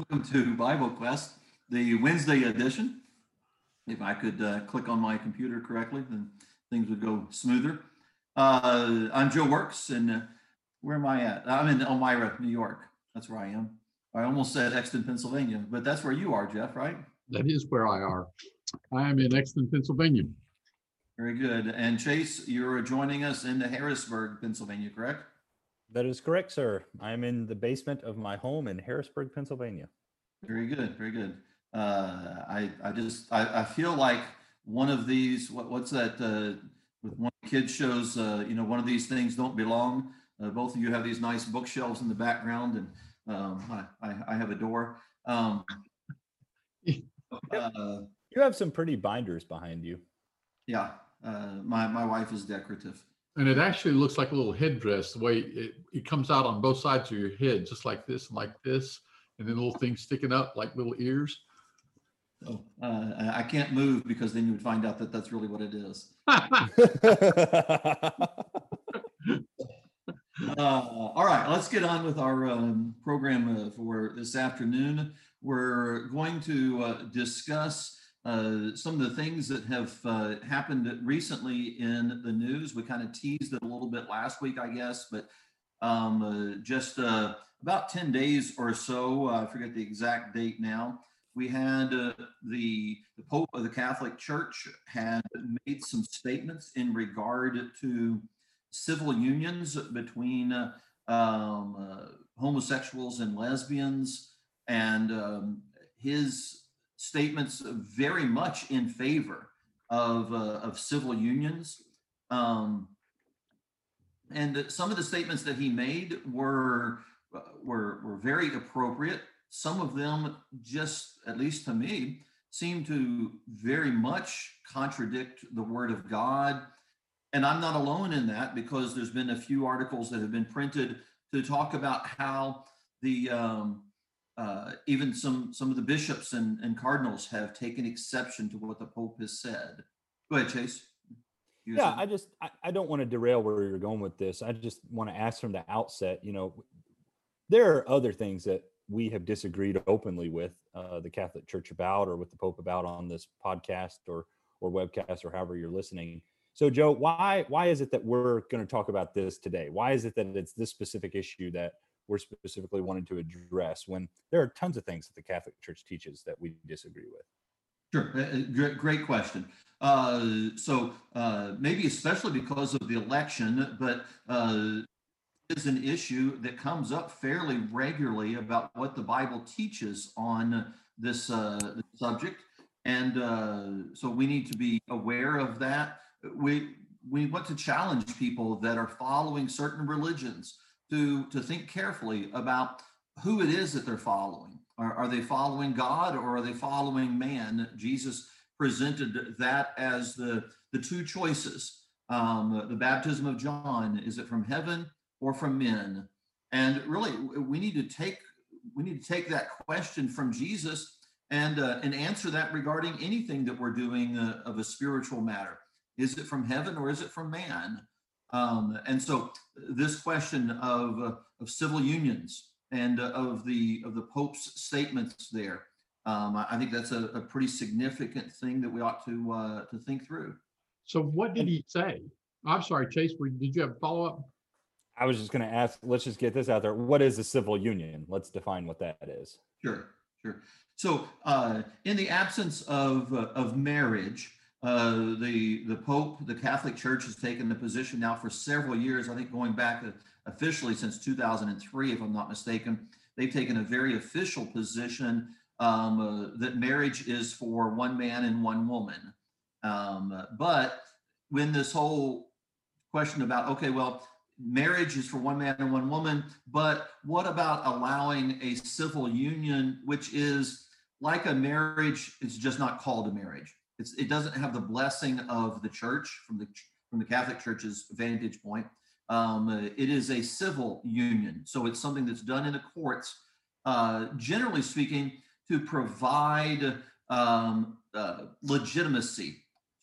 welcome to Bible Quest, the Wednesday edition. If I could uh, click on my computer correctly, then things would go smoother. Uh, I'm Joe Works, and uh, where am I at? I'm in Elmira, New York. That's where I am. I almost said Exton, Pennsylvania, but that's where you are, Jeff, right? That is where I are. I am in Exton, Pennsylvania. Very good. And Chase, you're joining us in Harrisburg, Pennsylvania, correct? That is correct, sir. I'm in the basement of my home in Harrisburg, Pennsylvania. Very good, very good. Uh, I I just I, I feel like one of these what, what's that uh, with one kids shows uh, you know one of these things don't belong. Uh, both of you have these nice bookshelves in the background, and um, I, I I have a door. Um, uh, You have some pretty binders behind you. yeah, uh, my my wife is decorative. And it actually looks like a little headdress, the way it, it comes out on both sides of your head, just like this and like this. And then little things sticking up like little ears. So uh, I I can't move because then you would find out that that's really what it is. Uh, all right, let's get on with our um, program uh, for this afternoon. We're going to uh, discuss uh, some of the things that have uh, happened recently in the news. We kind of teased it a little bit last week, I guess, but um, uh, just uh, about 10 days or so, I forget the exact date now, we had uh, the, the Pope of the Catholic Church had made some statements in regard to civil unions between uh, um, uh, homosexuals and lesbians, and um, his statements very much in favor of, uh, of civil unions. Um, and some of the statements that he made were, were, were very appropriate. Some of them, just at least to me, seem to very much contradict the word of God and I'm not alone in that because there's been a few articles that have been printed to talk about how the um, uh, even some some of the bishops and, and cardinals have taken exception to what the Pope has said. Go ahead, Chase. You yeah, I just I, I don't want to derail where you're going with this. I just want to ask from the outset, you know, there are other things that we have disagreed openly with uh, the Catholic Church about or with the Pope about on this podcast or or webcast or however you're listening. So, Joe, why why is it that we're going to talk about this today? Why is it that it's this specific issue that we're specifically wanting to address when there are tons of things that the Catholic Church teaches that we disagree with? Sure, uh, uh, great, question. Uh, so uh, maybe especially because of the election, but uh, is an issue that comes up fairly regularly about what the Bible teaches on this, uh, subject, and uh, so we need to be aware of that. We we want to challenge people that are following certain religions to to think carefully about who it is that they're following. Are, are they following God or are they following man? Jesus presented that as the, the two choices. Um, the baptism of John, is it from heaven or from men? And really, we need to take we need to take that question from Jesus and uh, and answer that regarding anything that we're doing uh, of a spiritual matter. Is it from heaven or is it from man? Um, and so this question of, uh, of civil unions and uh, of the of the Pope's statements there, um, I, I think that's a, a, pretty significant thing that we ought to uh, to think through. So what did he say? I'm sorry, Chase, were- did you have a follow-up? I was just going to ask. Let's just get this out there. What is a civil union? Let's define what that is. Sure, sure. So, uh, in the absence of uh, of marriage, uh, the the Pope, the Catholic Church, has taken the position now for several years. I think going back uh, officially since 2003, if I'm not mistaken, they've taken a very official position um, uh, that marriage is for one man and one woman. Um, but when this whole question about okay, well, marriage is for one man and one woman, but what about allowing a civil union, which is like a marriage, it's just not called a marriage. It's, it doesn't have the blessing of the church from the from the Catholic Church's vantage point. Um, it is a civil union, so it's something that's done in the courts, uh, generally speaking, to provide um, uh, legitimacy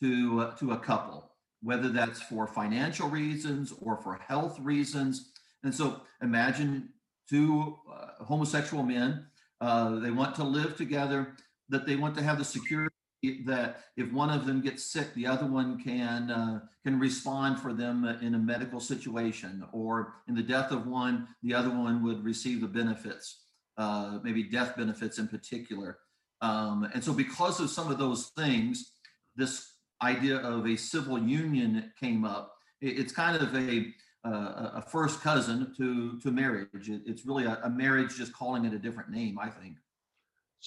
to uh, to a couple, whether that's for financial reasons or for health reasons. And so, imagine two uh, homosexual men Uh, they want to live together, that they want to have the security that if one of them gets sick, the other one can uh, can respond for them in a medical situation, or in the death of one, the other one would receive the benefits, uh, maybe death benefits in particular. Um, and so, because of some of those things, this idea of a civil union came up. It- it's kind of a uh, a first cousin to to marriage. It- it's really a, a marriage, just calling it a different name. I think.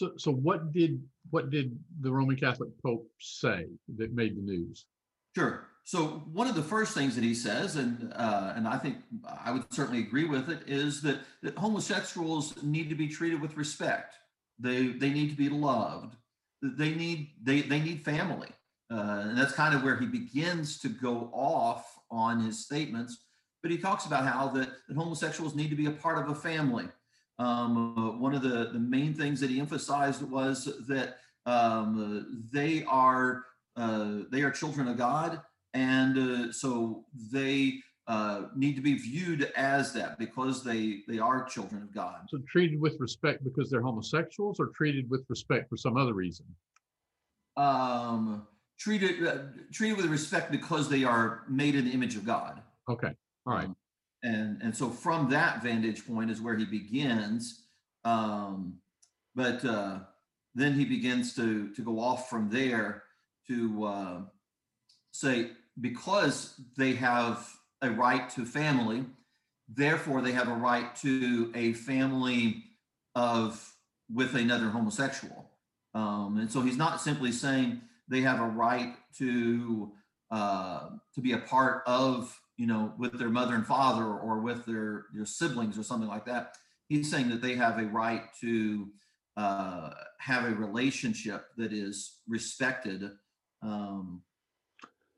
So, so what did, what did the Roman Catholic Pope say that made the news? Sure. So one of the first things that he says, and uh, and I think I would certainly agree with it, is that, that homosexuals need to be treated with respect. They they need to be loved. They need they they need family, uh, and that's kind of where he begins to go off on his statements. But he talks about how that, that homosexuals need to be a part of a family. Um, uh, one of the the main things that he emphasized was that um, uh, they are uh, they are children of God, and uh, so they uh, need to be viewed as that because they they are children of God. So treated with respect because they're homosexuals or treated with respect for some other reason? Um, treated uh, treated with respect because they are made in the image of God. Okay, all right. Um, and and so from that vantage point is where he begins. Um, but uh, then he begins to to go off from there to uh, say because they have a right to family, therefore they have a right to a family of with another homosexual. Um, and so he's not simply saying they have a right to uh, to be a part of you know with their mother and father or with their their siblings or something like that. He's saying that they have a right to uh, have a relationship that is respected. Um,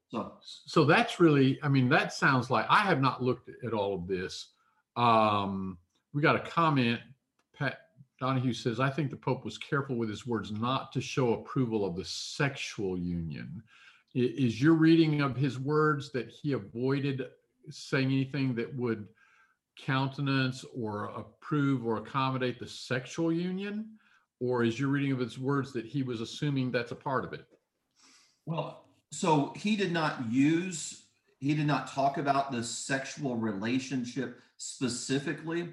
so So that's really, I mean, that sounds like, I have not looked at all of this. Um, we got a comment. Pat Donahue says, I think the Pope was careful with his words not to show approval of the sexual union. Is your reading of his words that he avoided saying anything that would countenance or approve or accommodate the sexual union? Or is your reading of his words that he was assuming that's a part of it? Well, so he did not use, he did not talk about the sexual relationship specifically,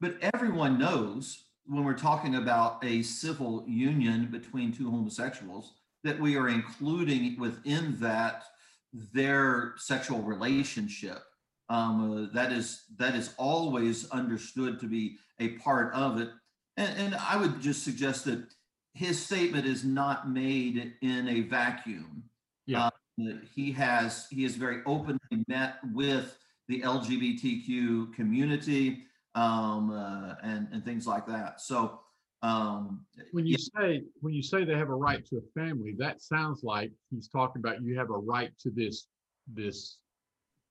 but everyone knows when we're talking about a civil union between two homosexuals that we are including within that their sexual relationship. Um, uh, that is that is always understood to be a part of it, and, and I would just suggest that his statement is not made in a vacuum. Yeah. Um, he has he has very openly met with the LGBTQ community um, uh, and and things like that. So um, When you say, when you say they have a right to a family, that sounds like he's talking about you have a right to this, this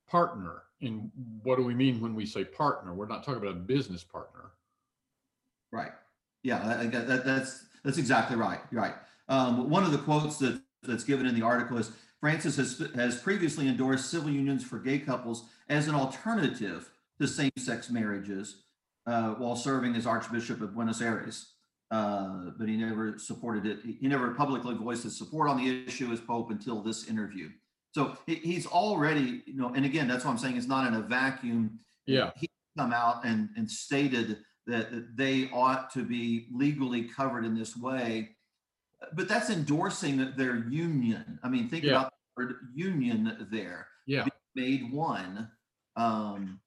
partner. And what do we mean when we say partner? We're not talking about a business partner. Right. Yeah, I, I that, that's that's exactly right. You're right. Um, one of the quotes that that's given in the article is Francis has has previously endorsed civil unions for gay couples as an alternative to same-sex marriages uh, while serving as Archbishop of Buenos Aires. Uh, but he never supported it. He, never publicly voiced his support on the issue as Pope until this interview. So he's already, you know, and again, that's what I'm saying. It's not in a vacuum Yeah, he come out and, and stated that, that they ought to be legally covered in this way. But that's endorsing their union. I mean, think Yeah. about the word union there. yeah. Made one. Um,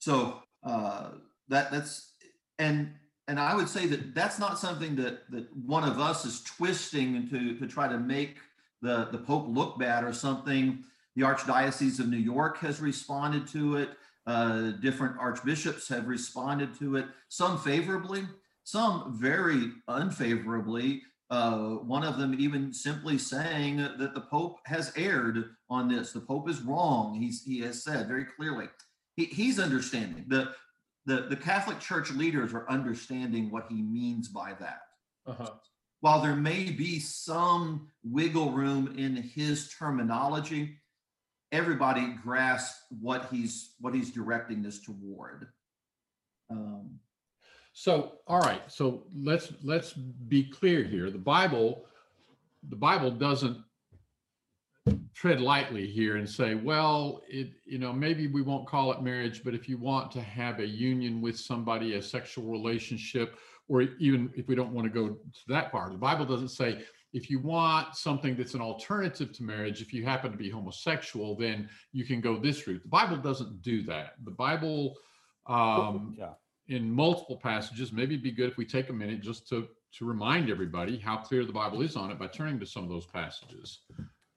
so uh, that that's and and I would say that that's not something that that one of us is twisting to to try to make the the Pope look bad or something. The Archdiocese of New York has responded to it. Uh, different archbishops have responded to it. Some favorably, some very unfavorably. Uh, one of them even simply saying that the Pope has erred on this. The Pope is wrong. He's he has said very clearly. He, he's understanding the the the Catholic Church leaders are understanding what he means by that Uh-huh. while there may be some wiggle room in his terminology, everybody grasps what he's what he's directing this toward. Um, So, all right. So let's let's be clear here. The Bible, the Bible doesn't tread lightly here and say, well, it you know maybe we won't call it marriage, but if you want to have a union with somebody, a sexual relationship, or even if we don't want to go to that far, the Bible doesn't say if you want something that's an alternative to marriage, if you happen to be homosexual, then you can go this route. The Bible doesn't do that. The Bible. Um, yeah. in multiple passages. Maybe it'd be good if we take a minute just to to remind everybody how clear the Bible is on it by turning to some of those passages.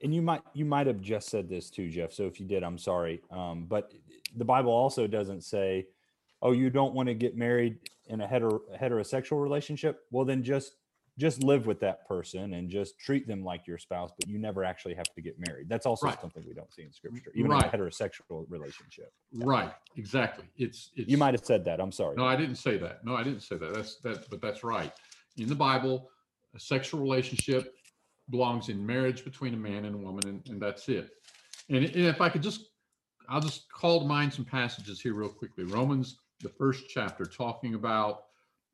And you might you might have just said this too jeff so if you did i'm sorry um, but the bible also doesn't say oh you don't want to get married in a hetero, heterosexual relationship well then just just live with that person and just treat them like your spouse but you never actually have to get married that's also Right. something we don't see in scripture even Right. in a heterosexual relationship Right, exactly. It's it's you might have said that i'm sorry No, I didn't say that. No, I didn't say that. That's that, but that's right. In the Bible, a sexual relationship belongs in marriage between a man and a woman, and, and that's it. And, if I could just, I'll just call to mind some passages here real quickly. Romans, the first chapter, talking about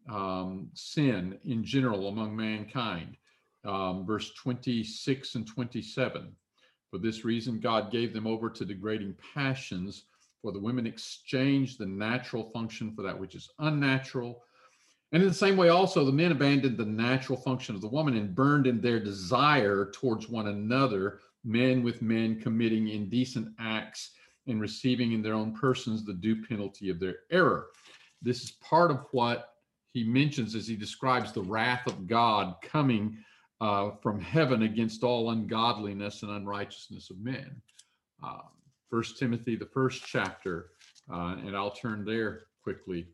um, sin in general among mankind, um, verse 26 and 27. For this reason, God gave them over to degrading passions, for the women exchanged the natural function for that which is unnatural. And in the same way, also, the men abandoned the natural function of the woman and burned in their desire towards one another, men with men committing indecent acts and receiving in their own persons the due penalty of their error. This is part of what he mentions as he describes the wrath of God coming uh, from heaven against all ungodliness and unrighteousness of men. Um, First Timothy, the first chapter, uh, and I'll turn there quickly.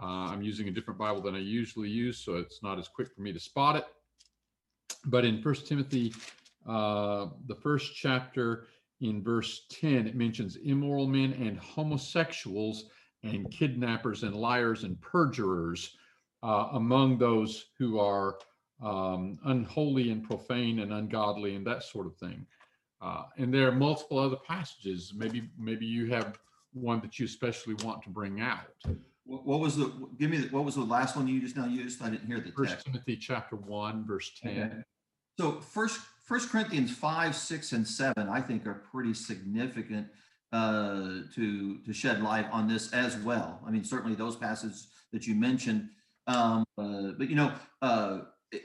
Uh, I'm using a different Bible than I usually use, so it's not as quick for me to spot it. But in First Timothy, uh, the first chapter, in verse 10, it mentions immoral men and homosexuals and kidnappers and liars and perjurers uh, among those who are um, unholy and profane and ungodly and that sort of thing. Uh, and there are multiple other passages. Maybe maybe you have one that you especially want to bring out. What, what was the, give me, the what was the last one you just now used? I didn't hear the First text. Timothy chapter one, verse ten. So first, First Corinthians five, six, and seven, I think are pretty significant uh, to to shed light on this as well. I mean, certainly those passages that you mentioned, um, uh, but you know, uh,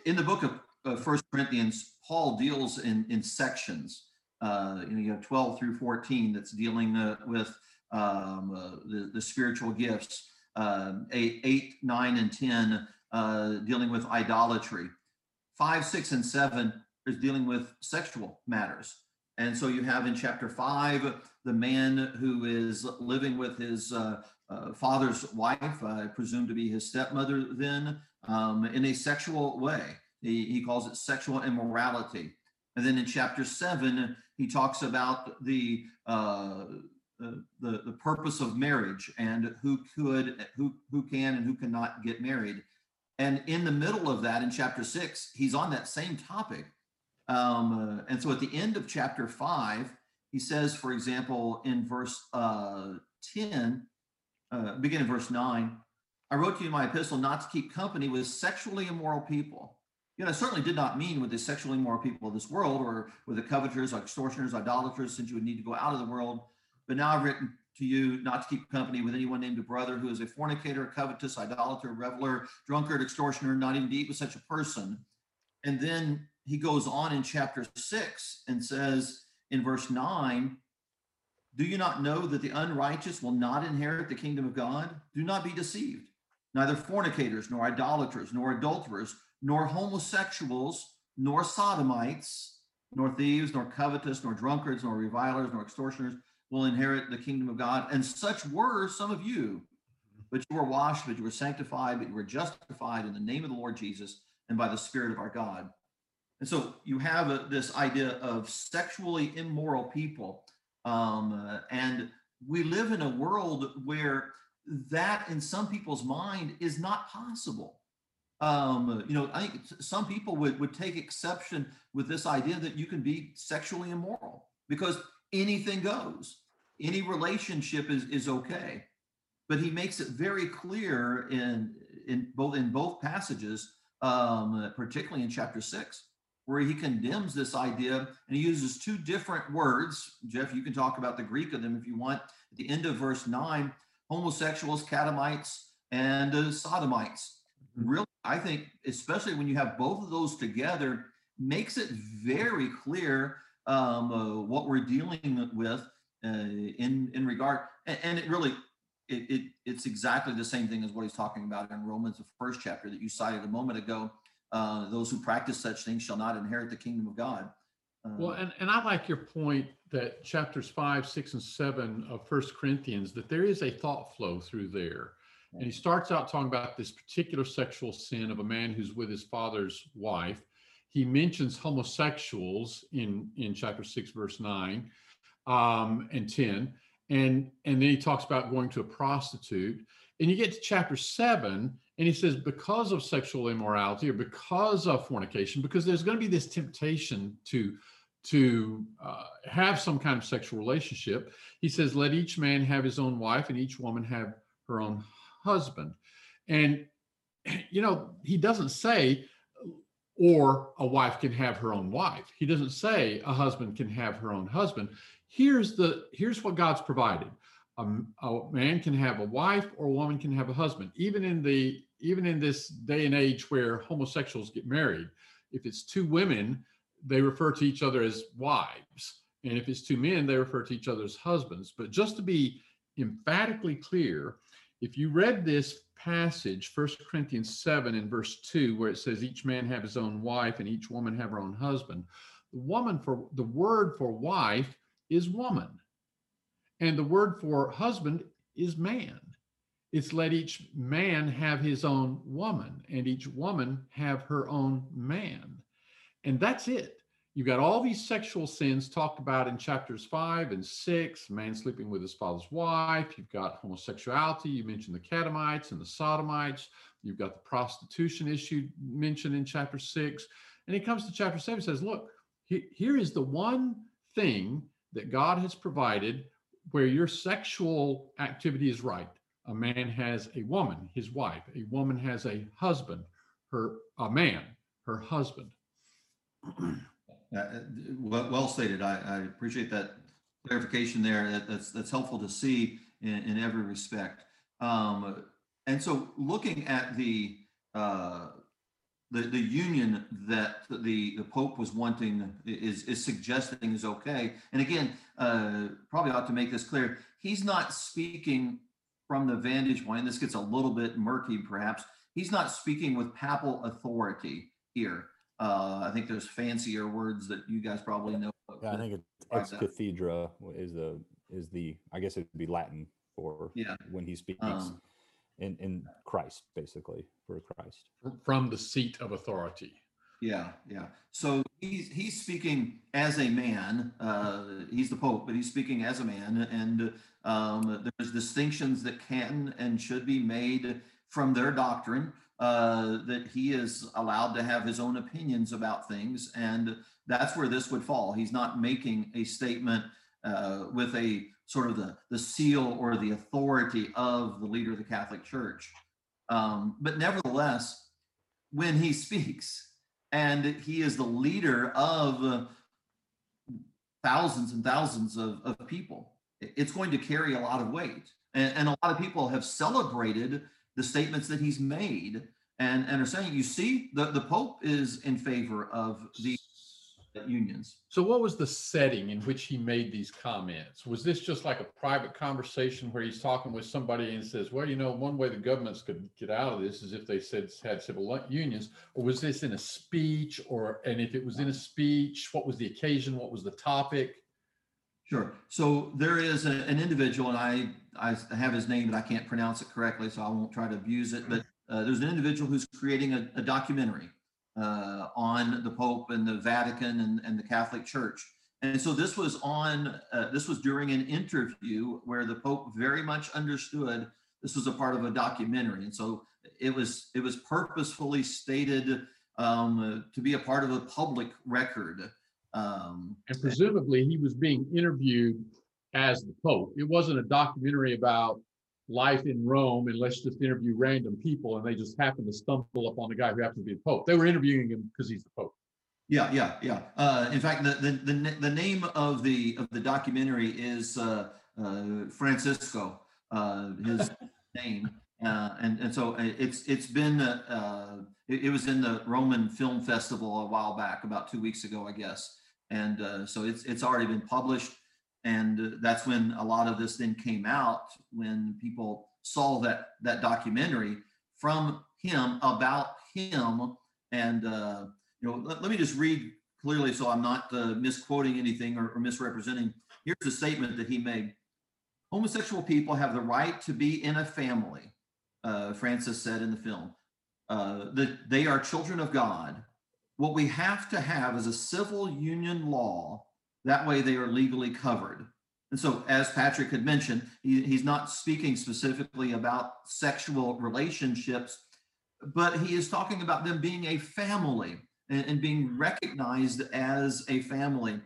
in the book of uh, First Corinthians, Paul deals in in sections. Uh, you know, you have twelve through fourteen that's dealing uh, with um, uh, the the spiritual gifts. Um, eight, nine, and ten uh, dealing with idolatry five, six, and seven is dealing with sexual matters. And so you have in chapter five the man who is living with his uh, uh, father's wife, I presume to be his stepmother, then um, in a sexual way. He, he calls it sexual immorality. And then in chapter seven, he talks about the uh, the, the purpose of marriage and who could, who who can, and who cannot get married. And in the middle of that, in chapter six, he's on that same topic. Um, uh, and so at the end of chapter five, he says, for example, in verse uh, 10, uh, beginning verse 9, I wrote to you in my epistle not to keep company with sexually immoral people. You know, I certainly did not mean with the sexually immoral people of this world or with the coveters, extortioners, idolaters, since you would need to go out of the world. But now I've written to you not to keep company with anyone named a brother who is a fornicator, a covetous, idolater, reveler, drunkard, extortioner, not even to eat with such a person. And then he goes on in chapter six and says in verse nine, Do you not know that the unrighteous will not inherit the kingdom of God? Do not be deceived. Neither fornicators, nor idolaters, nor adulterers, nor homosexuals, nor sodomites, nor thieves, nor covetous, nor drunkards, nor revilers, nor extortioners will inherit the kingdom of God. And such were some of you. But you were washed, but you were sanctified, but you were justified in the name of the Lord Jesus and by the Spirit of our God. And so you have a, this idea of sexually immoral people. Um, uh, and we live in a world where that, in some people's mind, is not possible. Um, you know, I think some people would, would take exception with this idea that you can be sexually immoral because anything goes, any relationship is, is okay. But he makes it very clear in in both in both passages, um, particularly in chapter six, where he condemns this idea and he uses two different words. Jeff, you can talk about the Greek of them if you want. At the end of verse nine, homosexuals, catamites, and uh, sodomites. Mhm. Really, I think, especially when you have both of those together, makes it very clear um, uh, what we're dealing with uh, in in regard, and, and it really it, it it's exactly the same thing as what he's talking about in Romans, the first chapter that you cited a moment ago. Uh, those who practice such things shall not inherit the kingdom of God. Uh, Well, and, and I like your point that chapters five, six, and seven of First Corinthians, that there is a thought flow through there. And he starts out talking about this particular sexual sin of a man who's with his father's wife. He mentions homosexuals in, in chapter six, verse nine um, and 10. And, and then he talks about going to a prostitute. And you get to chapter seven, and he says, because of sexual immorality or because of fornication, because there's going to be this temptation to to uh, have some kind of sexual relationship. He says, let each man have his own wife and each woman have her own husband. And, you know, he doesn't say, or a wife can have her own wife. He doesn't say a husband can have her own husband. Here's the here's what God's provided. A man can have a wife or a woman can have a husband. Even in the even in this day and age where homosexuals get married, if it's two women, they refer to each other as wives. And if it's two men, they refer to each other as husbands. But just to be emphatically clear, if you read this passage, 1 Corinthians 7 in verse 2, where it says, each man have his own wife and each woman have her own husband, the woman for the word for wife is woman. And the word for husband is man. It's let each man have his own woman and each woman have her own man. And that's it. You've got all these sexual sins talked about in chapters five and six, man sleeping with his father's wife. You've got homosexuality. You mentioned the catamites and the sodomites. You've got the prostitution issue mentioned in chapter six. And he comes to chapter seven says, look, he, here is the one thing that God has provided where your sexual activity is right. A man has a woman, his wife. A woman has a husband, her a man, her husband. Uh, well, stated. I, I appreciate that clarification there. That, that's that's helpful to see in, in every respect. Um, and so, looking at the uh, the the union that the the Pope was wanting is is suggesting is okay. And again, uh, probably ought to make this clear. He's not speaking from the vantage point. This gets a little bit murky, perhaps. He's not speaking with papal authority here. Uh, I think there's fancier words that you guys probably know. Yeah, I think it's ex cathedra is the is the I guess it'd be Latin for Yeah. when he speaks Um, in in Christ, basically for Christ. from the seat of authority. Yeah, yeah. So he's he's speaking as a man. Uh, he's the Pope, but he's speaking as a man, and um, there's distinctions that can and should be made from their doctrine. Uh, that he is allowed to have his own opinions about things, and that's where this would fall. He's not making a statement uh, with a sort of the the seal or the authority of the leader of the Catholic Church. Um, but nevertheless, when he speaks, and he is the leader of uh, thousands and thousands of, of people. It's going to carry a lot of weight. And, and a lot of people have celebrated the statements that he's made and, and are saying, you see, the, the Pope is in favor of the unions. So, what was the setting in which he made these comments? Was this just like a private conversation where he's talking with somebody and says, "Well, you know, one way the governments could get out of this is if they said had civil unions," or was this in a speech? Or and if it was in a speech, what was the occasion? What was the topic? Sure. So there is a- an individual, and I, I have his name, but I can't pronounce it correctly, so I won't try to abuse it. But uh, there's an individual who's creating a, a documentary uh, on the Pope and the Vatican and, and the Catholic Church. And so this was on, uh, this was during an interview where the Pope very much understood this was a part of a documentary. And so it was, it was purposefully stated um, to be a part of a public record. Um, And presumably, he was being interviewed as the Pope. It wasn't a documentary about life in Rome and let's just interview random people. And they just happen to stumble upon the guy who happens to be the Pope. They were interviewing him because he's the Pope. Yeah, yeah, yeah. Uh, in fact, the, the the the name of the of the documentary is uh, uh, Francisco, uh, his name, uh, and and so it's it's been uh, uh, it, it was in the Roman Film Festival a while back, about two weeks ago, I guess, and uh, so it's it's already been published, and that's when a lot of this then came out when people saw that that documentary from him about him and. Uh, you know, let, let me just read clearly so I'm not uh, misquoting anything or, or misrepresenting. Here's a statement that he made Homosexual people have the right to be in a family, uh, Francis said in the film. Uh, that they are children of God. What we have to have is a civil union law. That way they are legally covered. And so, as Patrick had mentioned, he, he's not speaking specifically about sexual relationships, but he is talking about them being a family and, and being recognized as a family.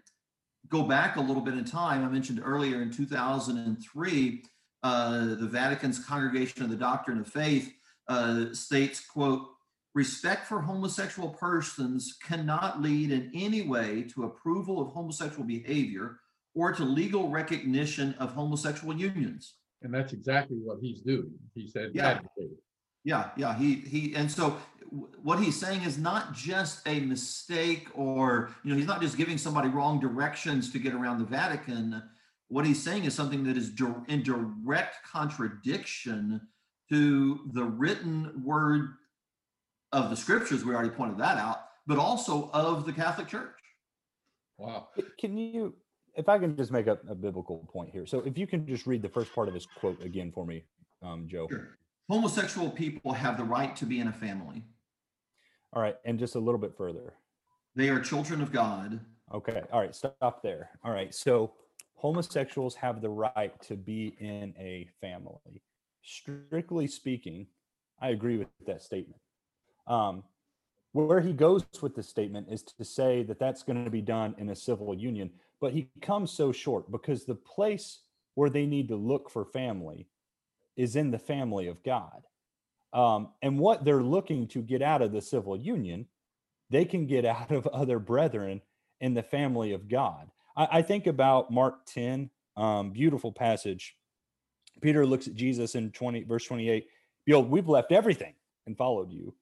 Go back a little bit in time. I mentioned earlier in 2003, uh, the Vatican's Congregation of the Doctrine of Faith uh, states, quote, respect for homosexual persons cannot lead in any way to approval of homosexual behavior or to legal recognition of homosexual unions. And that's exactly what he's doing. He said, Yeah. advocating. Yeah, yeah, he he and so w- what he's saying is not just a mistake or you know he's not just giving somebody wrong directions to get around the Vatican. What he's saying is something that is in direct contradiction to the written word of the scriptures. We already pointed that out, but also of the Catholic Church. Wow. Can you, if I can just make a, a biblical point here. So if you can just read the first part of this quote again for me, um, Joe. Sure. Homosexual people have the right to be in a family. All right. And just a little bit further. They are children of God. Okay. All right. Stop there. All right. So homosexuals have the right to be in a family. Strictly speaking, I agree with that statement. Um, where he goes with this statement is to say that that's going to be done in a civil union, but he comes so short because the place where they need to look for family is in the family of God. Um, and what they're looking to get out of the civil union, they can get out of other brethren in the family of God. I, I think about Mark 10, um, beautiful passage. Peter looks at Jesus in 20, verse 28. Behold, we've left everything and followed you.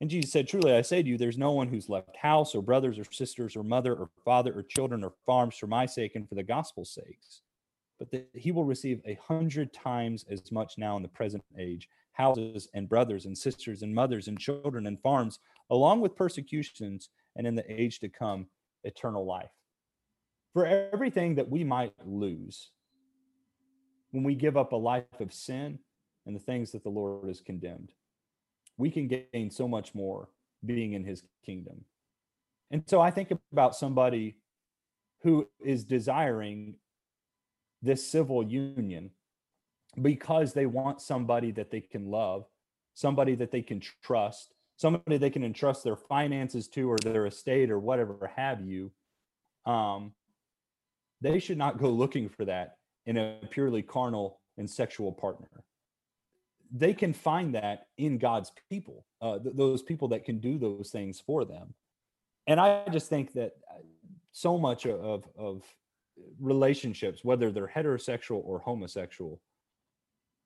And Jesus said, Truly, I say to you, there's no one who's left house or brothers or sisters or mother or father or children or farms for my sake and for the gospel's sakes, but that he will receive a hundred times as much now in the present age houses and brothers and sisters and mothers and children and farms, along with persecutions, and in the age to come, eternal life. For everything that we might lose when we give up a life of sin and the things that the Lord has condemned, we can gain so much more being in his kingdom. And so I think about somebody who is desiring this civil union because they want somebody that they can love, somebody that they can trust, somebody they can entrust their finances to or their estate or whatever have you. Um, they should not go looking for that in a purely carnal and sexual partner. They can find that in God's people, uh, th- those people that can do those things for them. And I just think that uh, so much of, of relationships, whether they're heterosexual or homosexual,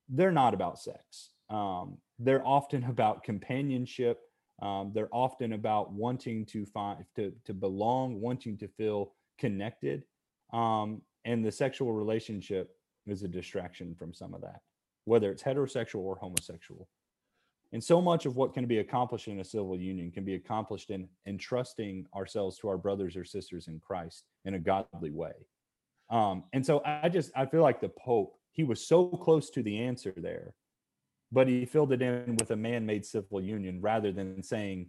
they're not about sex. Um, they're often about companionship. Um, they're often about wanting to find to to belong, wanting to feel connected. Um, and the sexual relationship is a distraction from some of that, whether it's heterosexual or homosexual. And so much of what can be accomplished in a civil union can be accomplished in entrusting ourselves to our brothers or sisters in Christ in a godly way. Um, and so I just I feel like the Pope he was so close to the answer there, but he filled it in with a man-made civil union rather than saying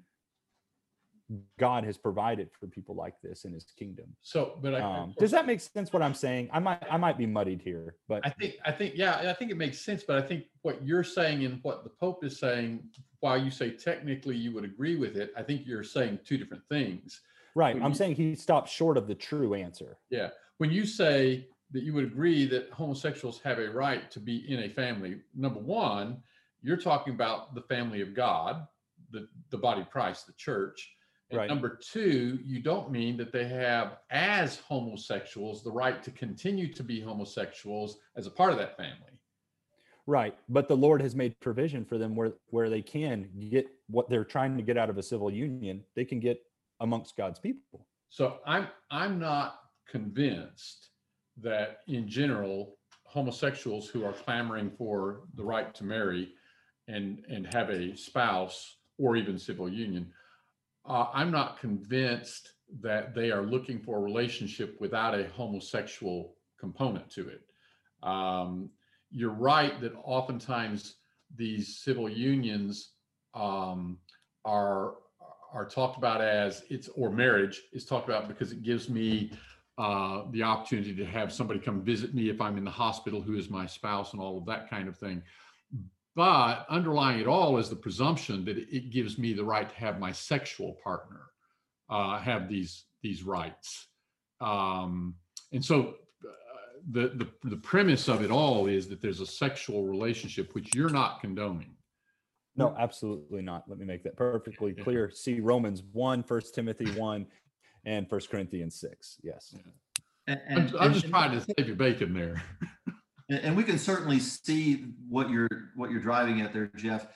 God has provided for people like this in His kingdom. So, but I, Um, does that make sense? What I'm saying? I might I might be muddied here, but I think, I think, yeah, I think it makes sense, but I think what you're saying and what the Pope is saying, while you say technically you would agree with it, I think you're saying two different things. right. when I'm you- saying he stopped short of the true answer. Yeah. When you say that you would agree that homosexuals have a right to be in a family. Number one, you're talking about the family of God, the, the body of Christ, the church. And Right. number two, you don't mean that they have, as homosexuals, the right to continue to be homosexuals as a part of that family. Right. But the Lord has made provision for them where where they can get what they're trying to get out of a civil union, they can get amongst God's people. So I'm I'm not convinced that in general homosexuals who are clamoring for the right to marry and and have a spouse or even civil union, uh, I'm not convinced that they are looking for a relationship without a homosexual component to it. Um, you're right that oftentimes these civil unions um, are are talked about as it's or marriage is talked about because it gives me uh, the opportunity to have somebody come visit me if I'm in the hospital who is my spouse and all of that kind of thing. But underlying it all is the presumption that it, it gives me the right to have my sexual partner uh, have these these rights. Um, and so uh, the, the the premise of it all is that there's a sexual relationship which you're not condoning. No, absolutely not. Let me make that perfectly clear. See Romans 1, 1 Timothy 1, and First Corinthians 6. Yes. And, I'm, I'm just and- trying to save your bacon there. And, and we can certainly see what you're what you're driving at there, Jeff,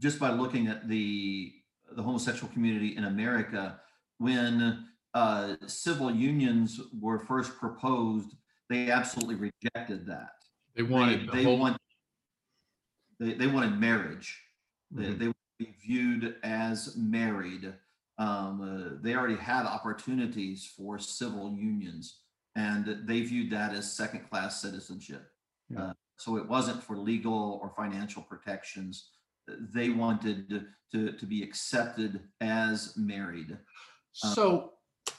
just by looking at the the homosexual community in America. When uh, civil unions were first proposed, they absolutely rejected that. They They, wanted the they want they, they wanted marriage. They, Mhm. they would be viewed as married. Um, uh, they already had opportunities for civil unions, and they viewed that as second class citizenship. Yeah. Uh, so it wasn't for legal or financial protections. They wanted to, to, to be accepted as married. So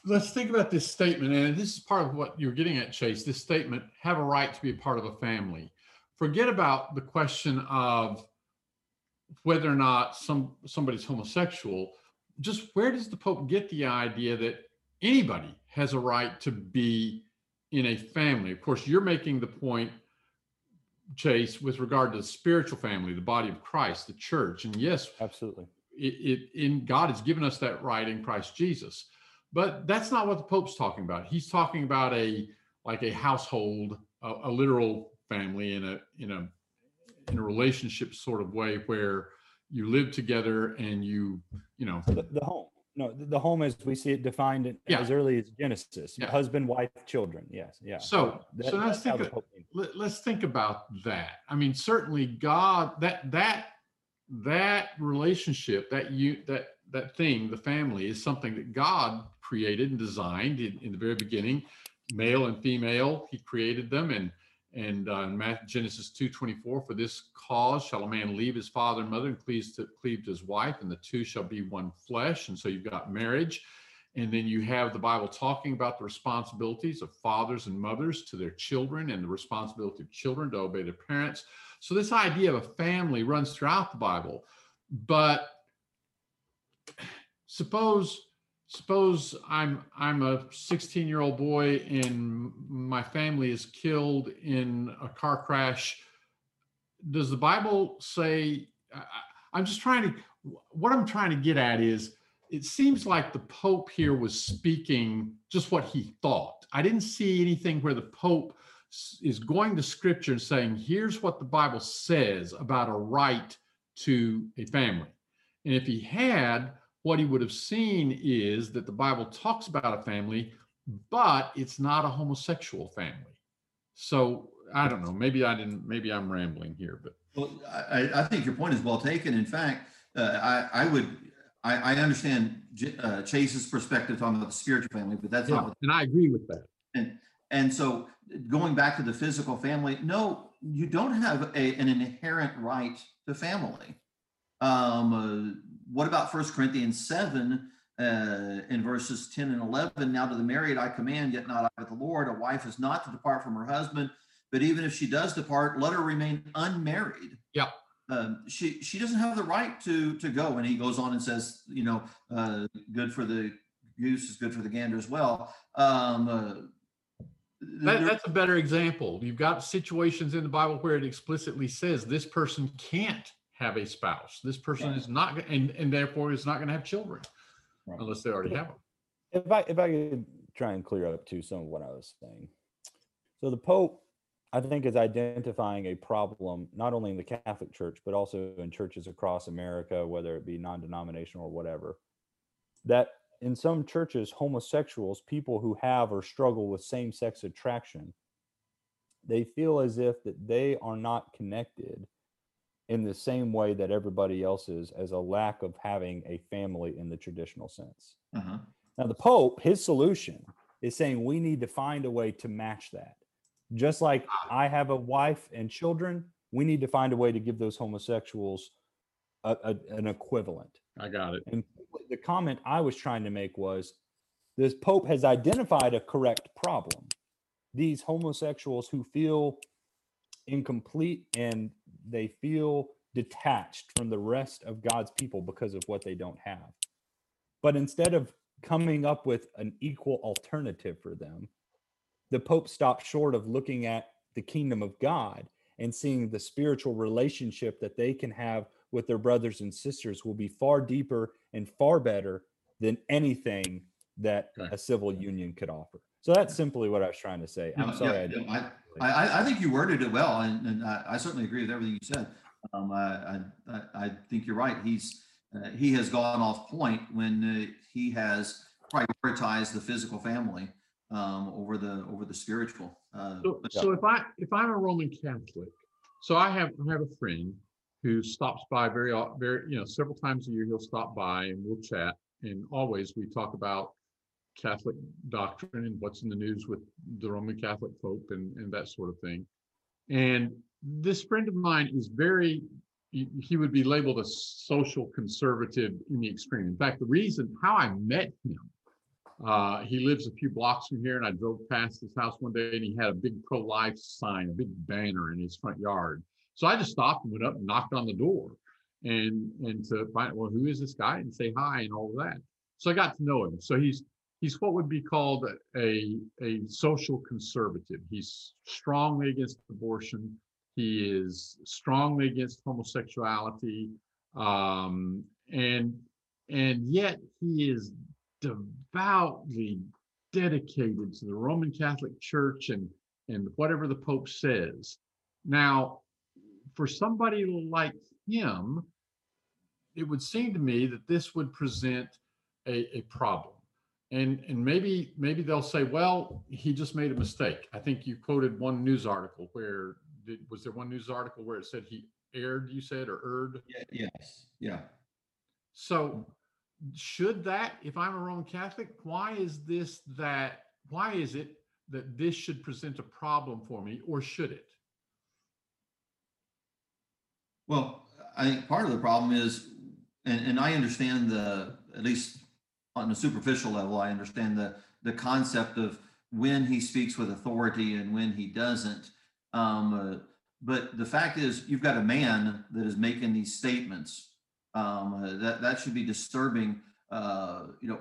let's think about this statement, and this is part of what you're getting at, Chase. This statement, have a right to be a part of a family. Forget about the question of whether or not some somebody's homosexual. Just where does the Pope get the idea that anybody has a right to be in a family? Of course, you're making the point, Chase, with regard to the spiritual family, the body of Christ, the church. And yes, Absolutely. it, it in God has given us that right in Christ Jesus. But that's not what the Pope's talking about. He's talking about a like a household, a, a literal family in a in a in a relationship sort of way where you live together and you you know The, the home. No, the, home as we see it defined in- Yeah. as early as Genesis. Yeah. Husband, wife, children. Yes. Yeah. So- so let's think of- Pope means it. let, let's think about that. I mean, certainly God that that that relationship, that you that that thing, the family, is something that God created and designed in, in the very beginning, male and female. He created them, and and uh, in Matthew, Genesis two twenty four, for this cause shall a man leave his father and mother and cleave to cleave to his wife, and the two shall be one flesh. And so you've got marriage. And then you have the Bible talking about the responsibilities of fathers and mothers to their children and the responsibility of children to obey their parents. So, this idea of a family runs throughout the Bible. But suppose suppose i'm i'm a 16 year old boy and my family is killed in a car crash. Does the bible say I- i'm just trying to what i'm trying to get at is it seems like the pope here was speaking just what he thought. I didn't see anything where the pope is going to scripture and saying here's what the bible says about a right to a family. And if he had what he would have seen is that the Bible talks about a family, but it's not a homosexual family. So I don't know. Maybe I didn't. Maybe I'm rambling here, but Well, I, I- think your point is well taken. In fact, uh, I, I would, I, I understand J- uh, Chase's perspective talking about the spiritual family, but that's not what and I agree with that. And, and so going back to the physical family, no, you don't have a, an inherent right to family. Um, uh, what about First Corinthians 7 uh, in verses 10 and 11? Now to the married I command, yet not I but the Lord. A wife is not to depart from her husband, but even if she does depart, let her remain unmarried. Yeah. Um, she she doesn't have the right to to go. And he goes on and says, you know, uh, good for the goose is good for the gander as well. Um, uh, That, that's a better example. You've got situations in the Bible where it explicitly says this person can't have a spouse. This person is not, and, and therefore is not going to have children Right. unless they already have them. if I if I could try and clear up to some of what I was saying. So the Pope, I think, is identifying a problem not only in the Catholic Church but also in churches across America, whether it be non-denominational or whatever. That in some churches, homosexuals, people who have or struggle with same-sex attraction, they feel as if that they are not connected in the same way that everybody else is, as a lack of having a family in the traditional sense. Uh-huh. Now, the Pope, his solution is saying we need to find a way to match that. Just like I have a wife and children, we need to find a way to give those homosexuals a, a- an equivalent. I got it. And the comment I was trying to make was this Pope has identified a correct problem. These homosexuals who feel incomplete and they feel detached from the rest of God's people because of what they don't have. But instead of coming up with an equal alternative for them, the Pope stopped short of looking at the kingdom of God and seeing the spiritual relationship that they can have with their brothers and sisters will be far deeper and far better than anything that a civil union could offer. So that's simply what I was trying to say. No, I'm sorry. yeah, I didn't. no, I, I, I think you worded it well, and, and I, I certainly agree with everything you said. Um, I, I, I- I think you're right. He's, uh, he has gone off point when uh, he has prioritized the physical family um, over the, over the spiritual. Uh, So, so if I, if I'm a Roman Catholic, so I have, I have a friend who stops by very, au- very, you know, several times a year, he'll stop by and we'll chat. And always we talk about Catholic doctrine and what's in the news with the Roman Catholic Pope and, and that sort of thing. And this friend of mine is very, he, would be labeled a social conservative in the extreme. In fact, the reason how I met him uh, he lives a few blocks from here, and I drove past his house one day, and he had a big pro-life sign, a big banner in his front yard. So I just stopped and went up and knocked on the door, and and to find well, who is this guy, and say hi and all of that. So I got to know him. So he's he's what would be called a a social conservative. He's strongly against abortion. He is strongly against homosexuality, um, and and yet he is devoutly dedicated to the Roman Catholic Church and and whatever the Pope says. Now, for somebody like him, it would seem to me that this would present a, a problem. And and maybe maybe they'll say, well, he just made a mistake. I think you quoted one news article where did, was there one news article where it said he erred, you said, or erred? Yeah, Yes, yeah. So should that, if I'm a Roman Catholic, why is this that, why is it that this should present a problem for me or should it? Well, I think part of the problem is, and, and I understand the, at least on a superficial level, I understand the, the concept of when he speaks with authority and when he doesn't. Um, uh, but the fact is, you've got a man that is making these statements. Um, uh, that, that should be disturbing. Uh, you know,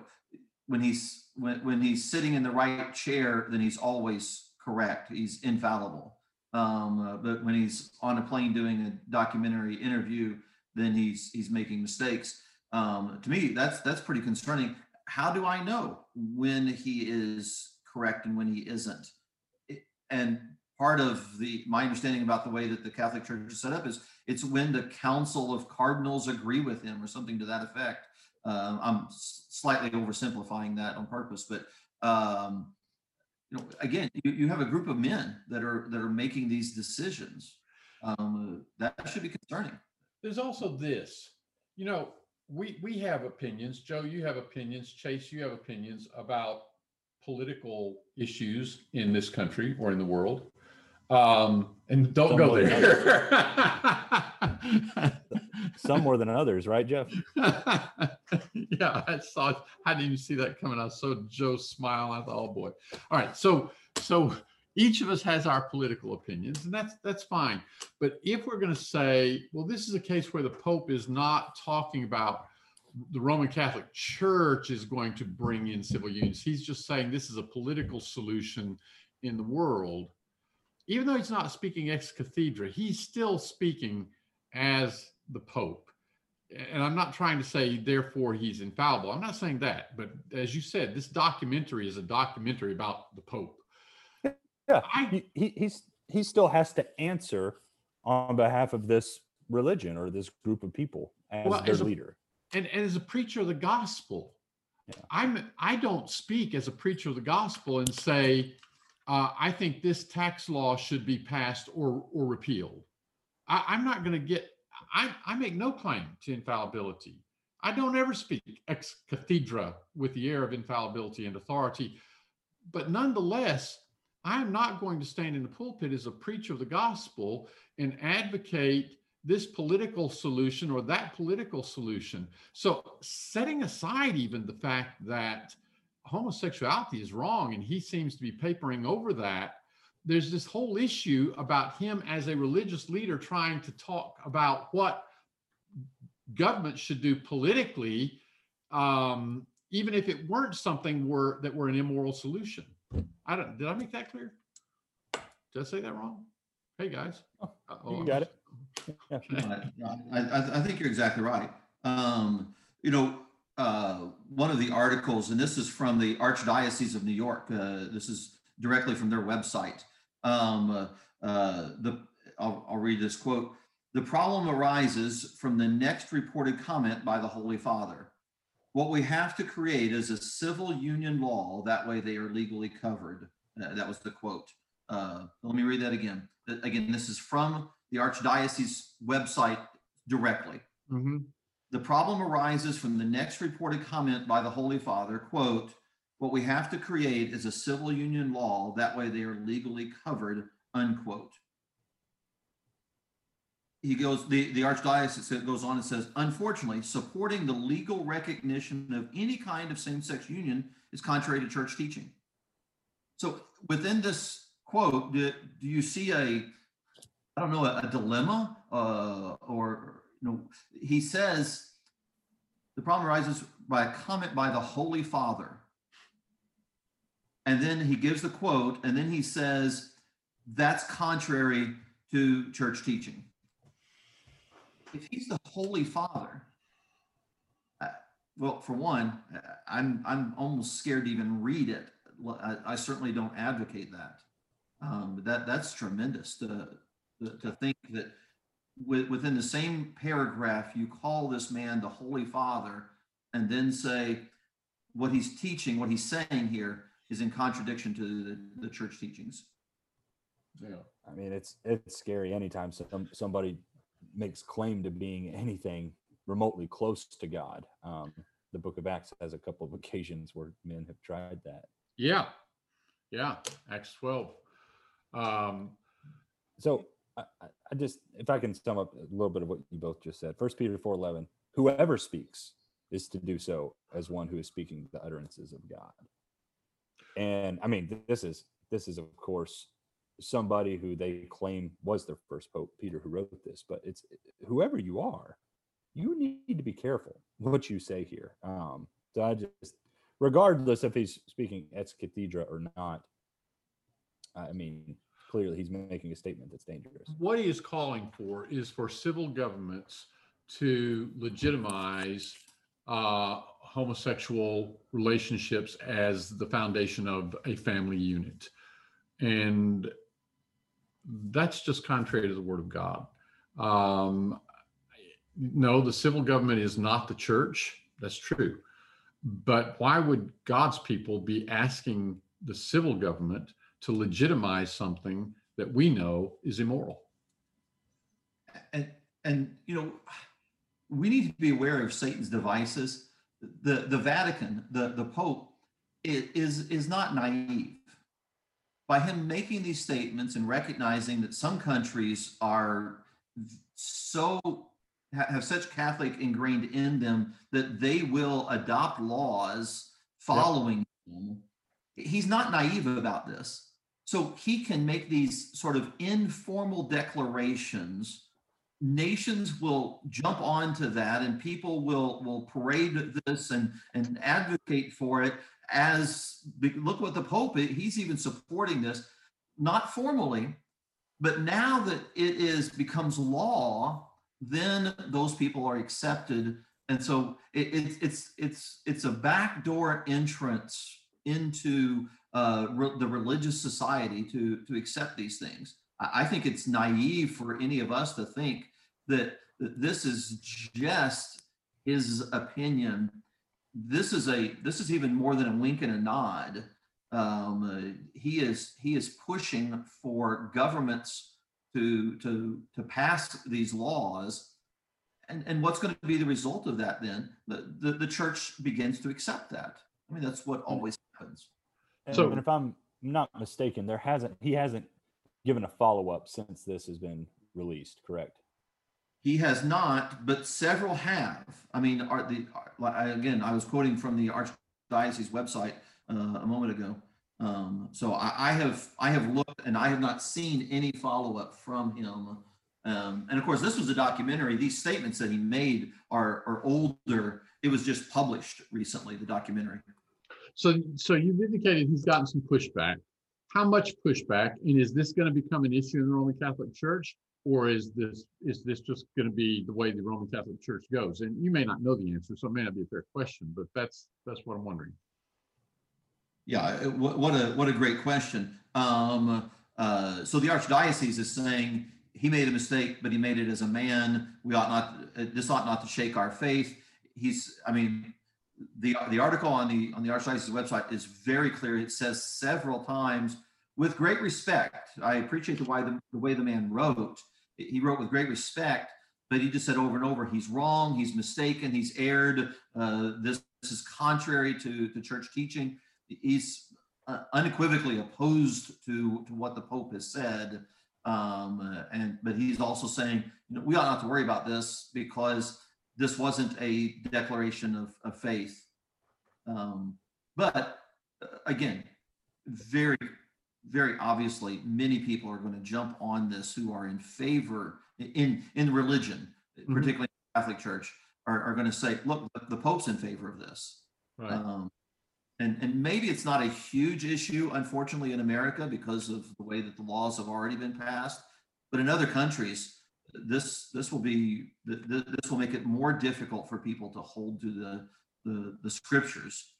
when he's, when, when he's sitting in the right chair, then he's always correct. He's infallible. Um, uh, but when he's on a plane doing a documentary interview, then he's he's making mistakes. Um, to me, that's that's pretty concerning. How do I know when he is correct and when he isn't? It- and part of the my understanding about the way that the Catholic Church is set up is it's when the Council of Cardinals agree with him or something to that effect. Um, I'm slightly oversimplifying that on purpose, but um, you know, again, you, you have a group of men that are that are making these decisions. Um, that should be concerning. There's also this, you know, we, we have opinions. Joe, you have opinions. Chase, you have opinions about political issues in this country or in the world. Um, and don't Some go there. Some more than others, right, Jeff? yeah, I saw. I didn't even see that coming. I saw Joe smile. I thought, oh boy. All right, so so each of us has our political opinions, and that's that's fine. But if we're going to say, well, this is a case where the Pope is not talking about the Roman Catholic Church is going to bring in civil unions. He's just saying this is a political solution in the world, even though he's not speaking ex cathedra, he's still speaking as the Pope. And I'm not trying to say, therefore, he's infallible. I'm not saying that. But as you said, this documentary is a documentary about the Pope. Yeah, I- he, he he's he still has to answer on behalf of this religion or this group of people as Well, their as a- leader. and, and as a preacher of the gospel Yeah. i'm i don't speak as a preacher of the gospel and say uh, i think this tax law should be passed or or repealed I, i'm not going to get I, I make no claim to infallibility i don't ever speak ex cathedra with the air of infallibility and authority but nonetheless i'm not going to stand in the pulpit as a preacher of the gospel and advocate this political solution or that political solution. So, setting aside even the fact that homosexuality is wrong and he seems to be papering over that, there's this whole issue about him as a religious leader trying to talk about what government should do politically, um, even if it weren't something were that were an immoral solution. I don't. Did I make that clear? Did I say that wrong? Hey guys. Oh, Uh-oh, you I'm got it. I, I, I think you're exactly right. Um, you know, uh, one of the articles, and this is from the Archdiocese of New York. Uh, this is directly from their website. Um, uh, uh, the I'll, I'll read this quote. The problem arises from the next reported comment by the Holy Father. What we have to create is a civil union law. That way, they are legally covered. Uh, that was the quote. Uh, let me read that again. Uh, Again, this is from the Archdiocese website directly. Mhm. The problem arises from the next reported comment by the Holy Father, quote, what we have to create is a civil union law. That way they are legally covered, unquote. He goes, the, the archdiocese goes on and says, unfortunately, supporting the legal recognition of any kind of same-sex union is contrary to church teaching. So within this quote, do, do you see a, I don't know, a, a dilemma, uh, or, you know, he says the problem arises by a comment by the Holy Father. And then he gives the quote, and then he says that's contrary to church teaching. If he's the Holy Father, uh, well, for one, uh, I'm I'm almost scared to even read it. I, I certainly don't advocate that. Um, but that that's tremendous to to, to think that with, within the same paragraph you call this man the Holy Father, and then say what he's teaching, what he's saying here is in contradiction to the, the church teachings. Yeah. I mean, it's it's scary anytime some somebody makes claim to being anything remotely close to God. Um, the Book of Acts has a couple of occasions where men have tried that. Yeah. Yeah. Acts 12. Um, So I, I just, if I can sum up a little bit of what you both just said, First Peter four eleven, whoever speaks is to do so as one who is speaking the utterances of God. And I mean, this is this is of course somebody who they claim was their first pope, Peter, who wrote this. But it's whoever you are, you need to be careful what you say here. Um, so I just, regardless if he's speaking ex cathedra or not, I mean, clearly he's making a statement that's dangerous. what he is calling for is for civil governments to legitimize uh, homosexual relationships as the foundation of a family unit. And that's just contrary to the word of God. Um, no, the civil government is not the church. That's true. But why would God's people be asking the civil government to legitimize something that we know is immoral? And and you know, we need to be aware of Satan's devices. The the Vatican, the the Pope, is is not naive. By him making these statements and recognizing that some countries are so have such Catholic ingrained in them that they will adopt laws following him. He's not naive about this. So he can make these sort of informal declarations nations will jump onto that and people will will parade this and and advocate for it as look what the pope he's even supporting this not formally but now that it is becomes law then those people are accepted and so it, it's it's it's it's a backdoor entrance into uh, re- the religious society to to accept these things I think it's naive for any of us to think that this is just his opinion. This is a this is even more than a wink and a nod. Um, uh, he is he is pushing for governments to to to pass these laws, and and what's going to be the result of that? Then the the, the church begins to accept that. I mean, that's what always happens. And, So- and if I'm not mistaken, there hasn't he hasn't given a follow up since this has been released, correct? He has not, but several have. I mean, are the again, I was quoting from the Archdiocese website uh, a moment ago. Um, so I, I have I have looked and I have not seen any follow up from him. Um, and of course, this was a documentary. These statements that he made are are older. It was just published recently. The documentary. So, so you've indicated he's gotten some pushback. How much pushback? And is this going to become an issue in the Roman Catholic Church? Or is this, is this just going to be the way the Roman Catholic Church goes? And you may not know the answer, so it may not be a fair question, but that's, that's what I'm wondering. Yeah, uh, what, a what a great question. Um, uh, so the archdiocese is saying he made a mistake, but he made it as a man. We ought not. uh, This ought not to shake our faith. He's. I mean, the the article on the on the archdiocese website is very clear. It says several times, with great respect. I appreciate the way the, the way the man wrote. He wrote with great respect, but he just said over and over, he's wrong. He's mistaken. He's erred. Uh, this, this is contrary to to church teaching he's uh, unequivocally opposed to to what the Pope has said, um, and but he's also saying you know we ought not to worry about this because this wasn't a declaration of, of faith. Um, but uh, again, very very obviously, many people are going to jump on this who are in favor in in religion, Mhm. particularly the Catholic Church, are, are going to say, look, the, Pope's in favor of this. Right. Um, and, and maybe it's not a huge issue, unfortunately, in America because of the way that the laws have already been passed. But in other countries, this this will be th- th- this will make it more difficult for people to hold to the the, the scriptures.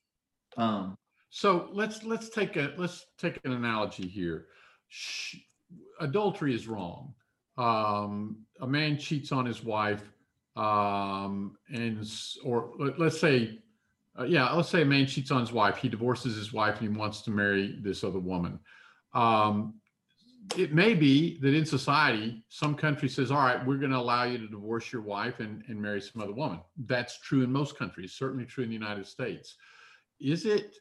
Um, So let's, let's take a, let's take an analogy here. Adultery is wrong. Um, a man cheats on his wife, um, and, or let- let's say, uh, yeah, let's say a man cheats on his wife. He divorces his wife and he wants to marry this other woman. Um, it may be that in society, some country says, all right, we're going to allow you to divorce your wife and, and marry some other woman. That's true in most countries, certainly true in the United States. Is it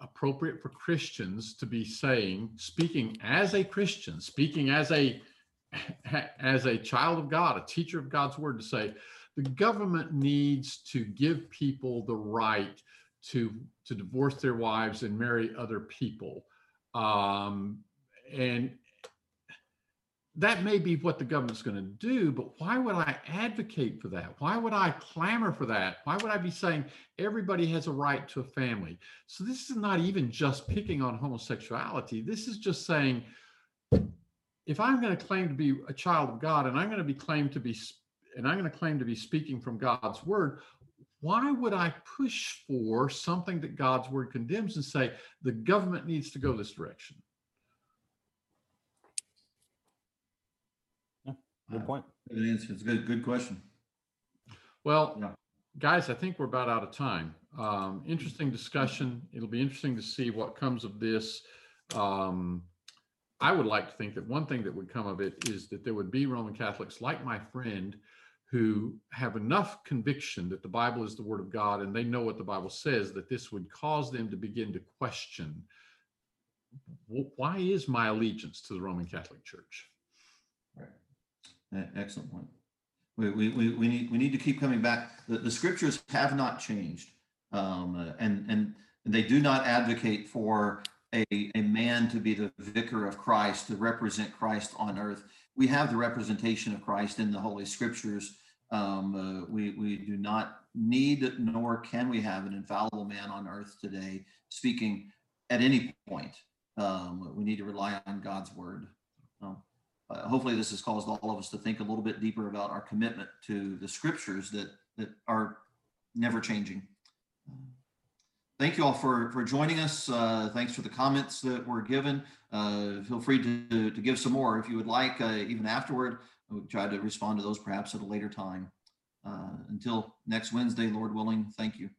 appropriate for Christians to be saying, speaking as a Christian, speaking as a as a child of God, a teacher of God's word, to say the government needs to give people the right to to divorce their wives and marry other people, um, and that may be what the government's going to do. But why would I advocate for that? Why would I clamor for that? Why would I be saying everybody has a right to a family? So this is not even just picking on homosexuality. This is just saying, if I'm going to claim to be a child of God and I'm going to be claimed to be, and I'm going to claim to be speaking from God's word, why would I push for something that God's word condemns and say the government needs to go this direction? Good point. good answer. It's a good good question. Well, Yeah. guys, I think we're about out of time. Um, interesting discussion. It'll be interesting to see what comes of this. Um, I would like to think that one thing that would come of it is that there would be Roman Catholics like my friend who have enough conviction that the Bible is the Word of God and they know what the Bible says that this would cause them to begin to question "Wh- why is my allegiance to the Roman Catholic Church? Excellent point. We, we, we, we need, we need to keep coming back. The, the scriptures have not changed. Um, and, and they do not advocate for a, a man to be the vicar of Christ, to represent Christ on earth. We have the representation of Christ in the Holy Scriptures. Um, uh, we, we do not need nor can we have an infallible man on earth today speaking at any point. Um, we need to rely on God's word. Um, uh, hopefully, this has caused all of us to think a little bit deeper about our commitment to the scriptures that that are never changing. Thank you all for for joining us. Uh, thanks for the comments that were given. Uh, feel free to, to give some more if you would like, uh, even afterward. We'll try to respond to those perhaps at a later time. Uh, until next Wednesday, Lord willing, thank you.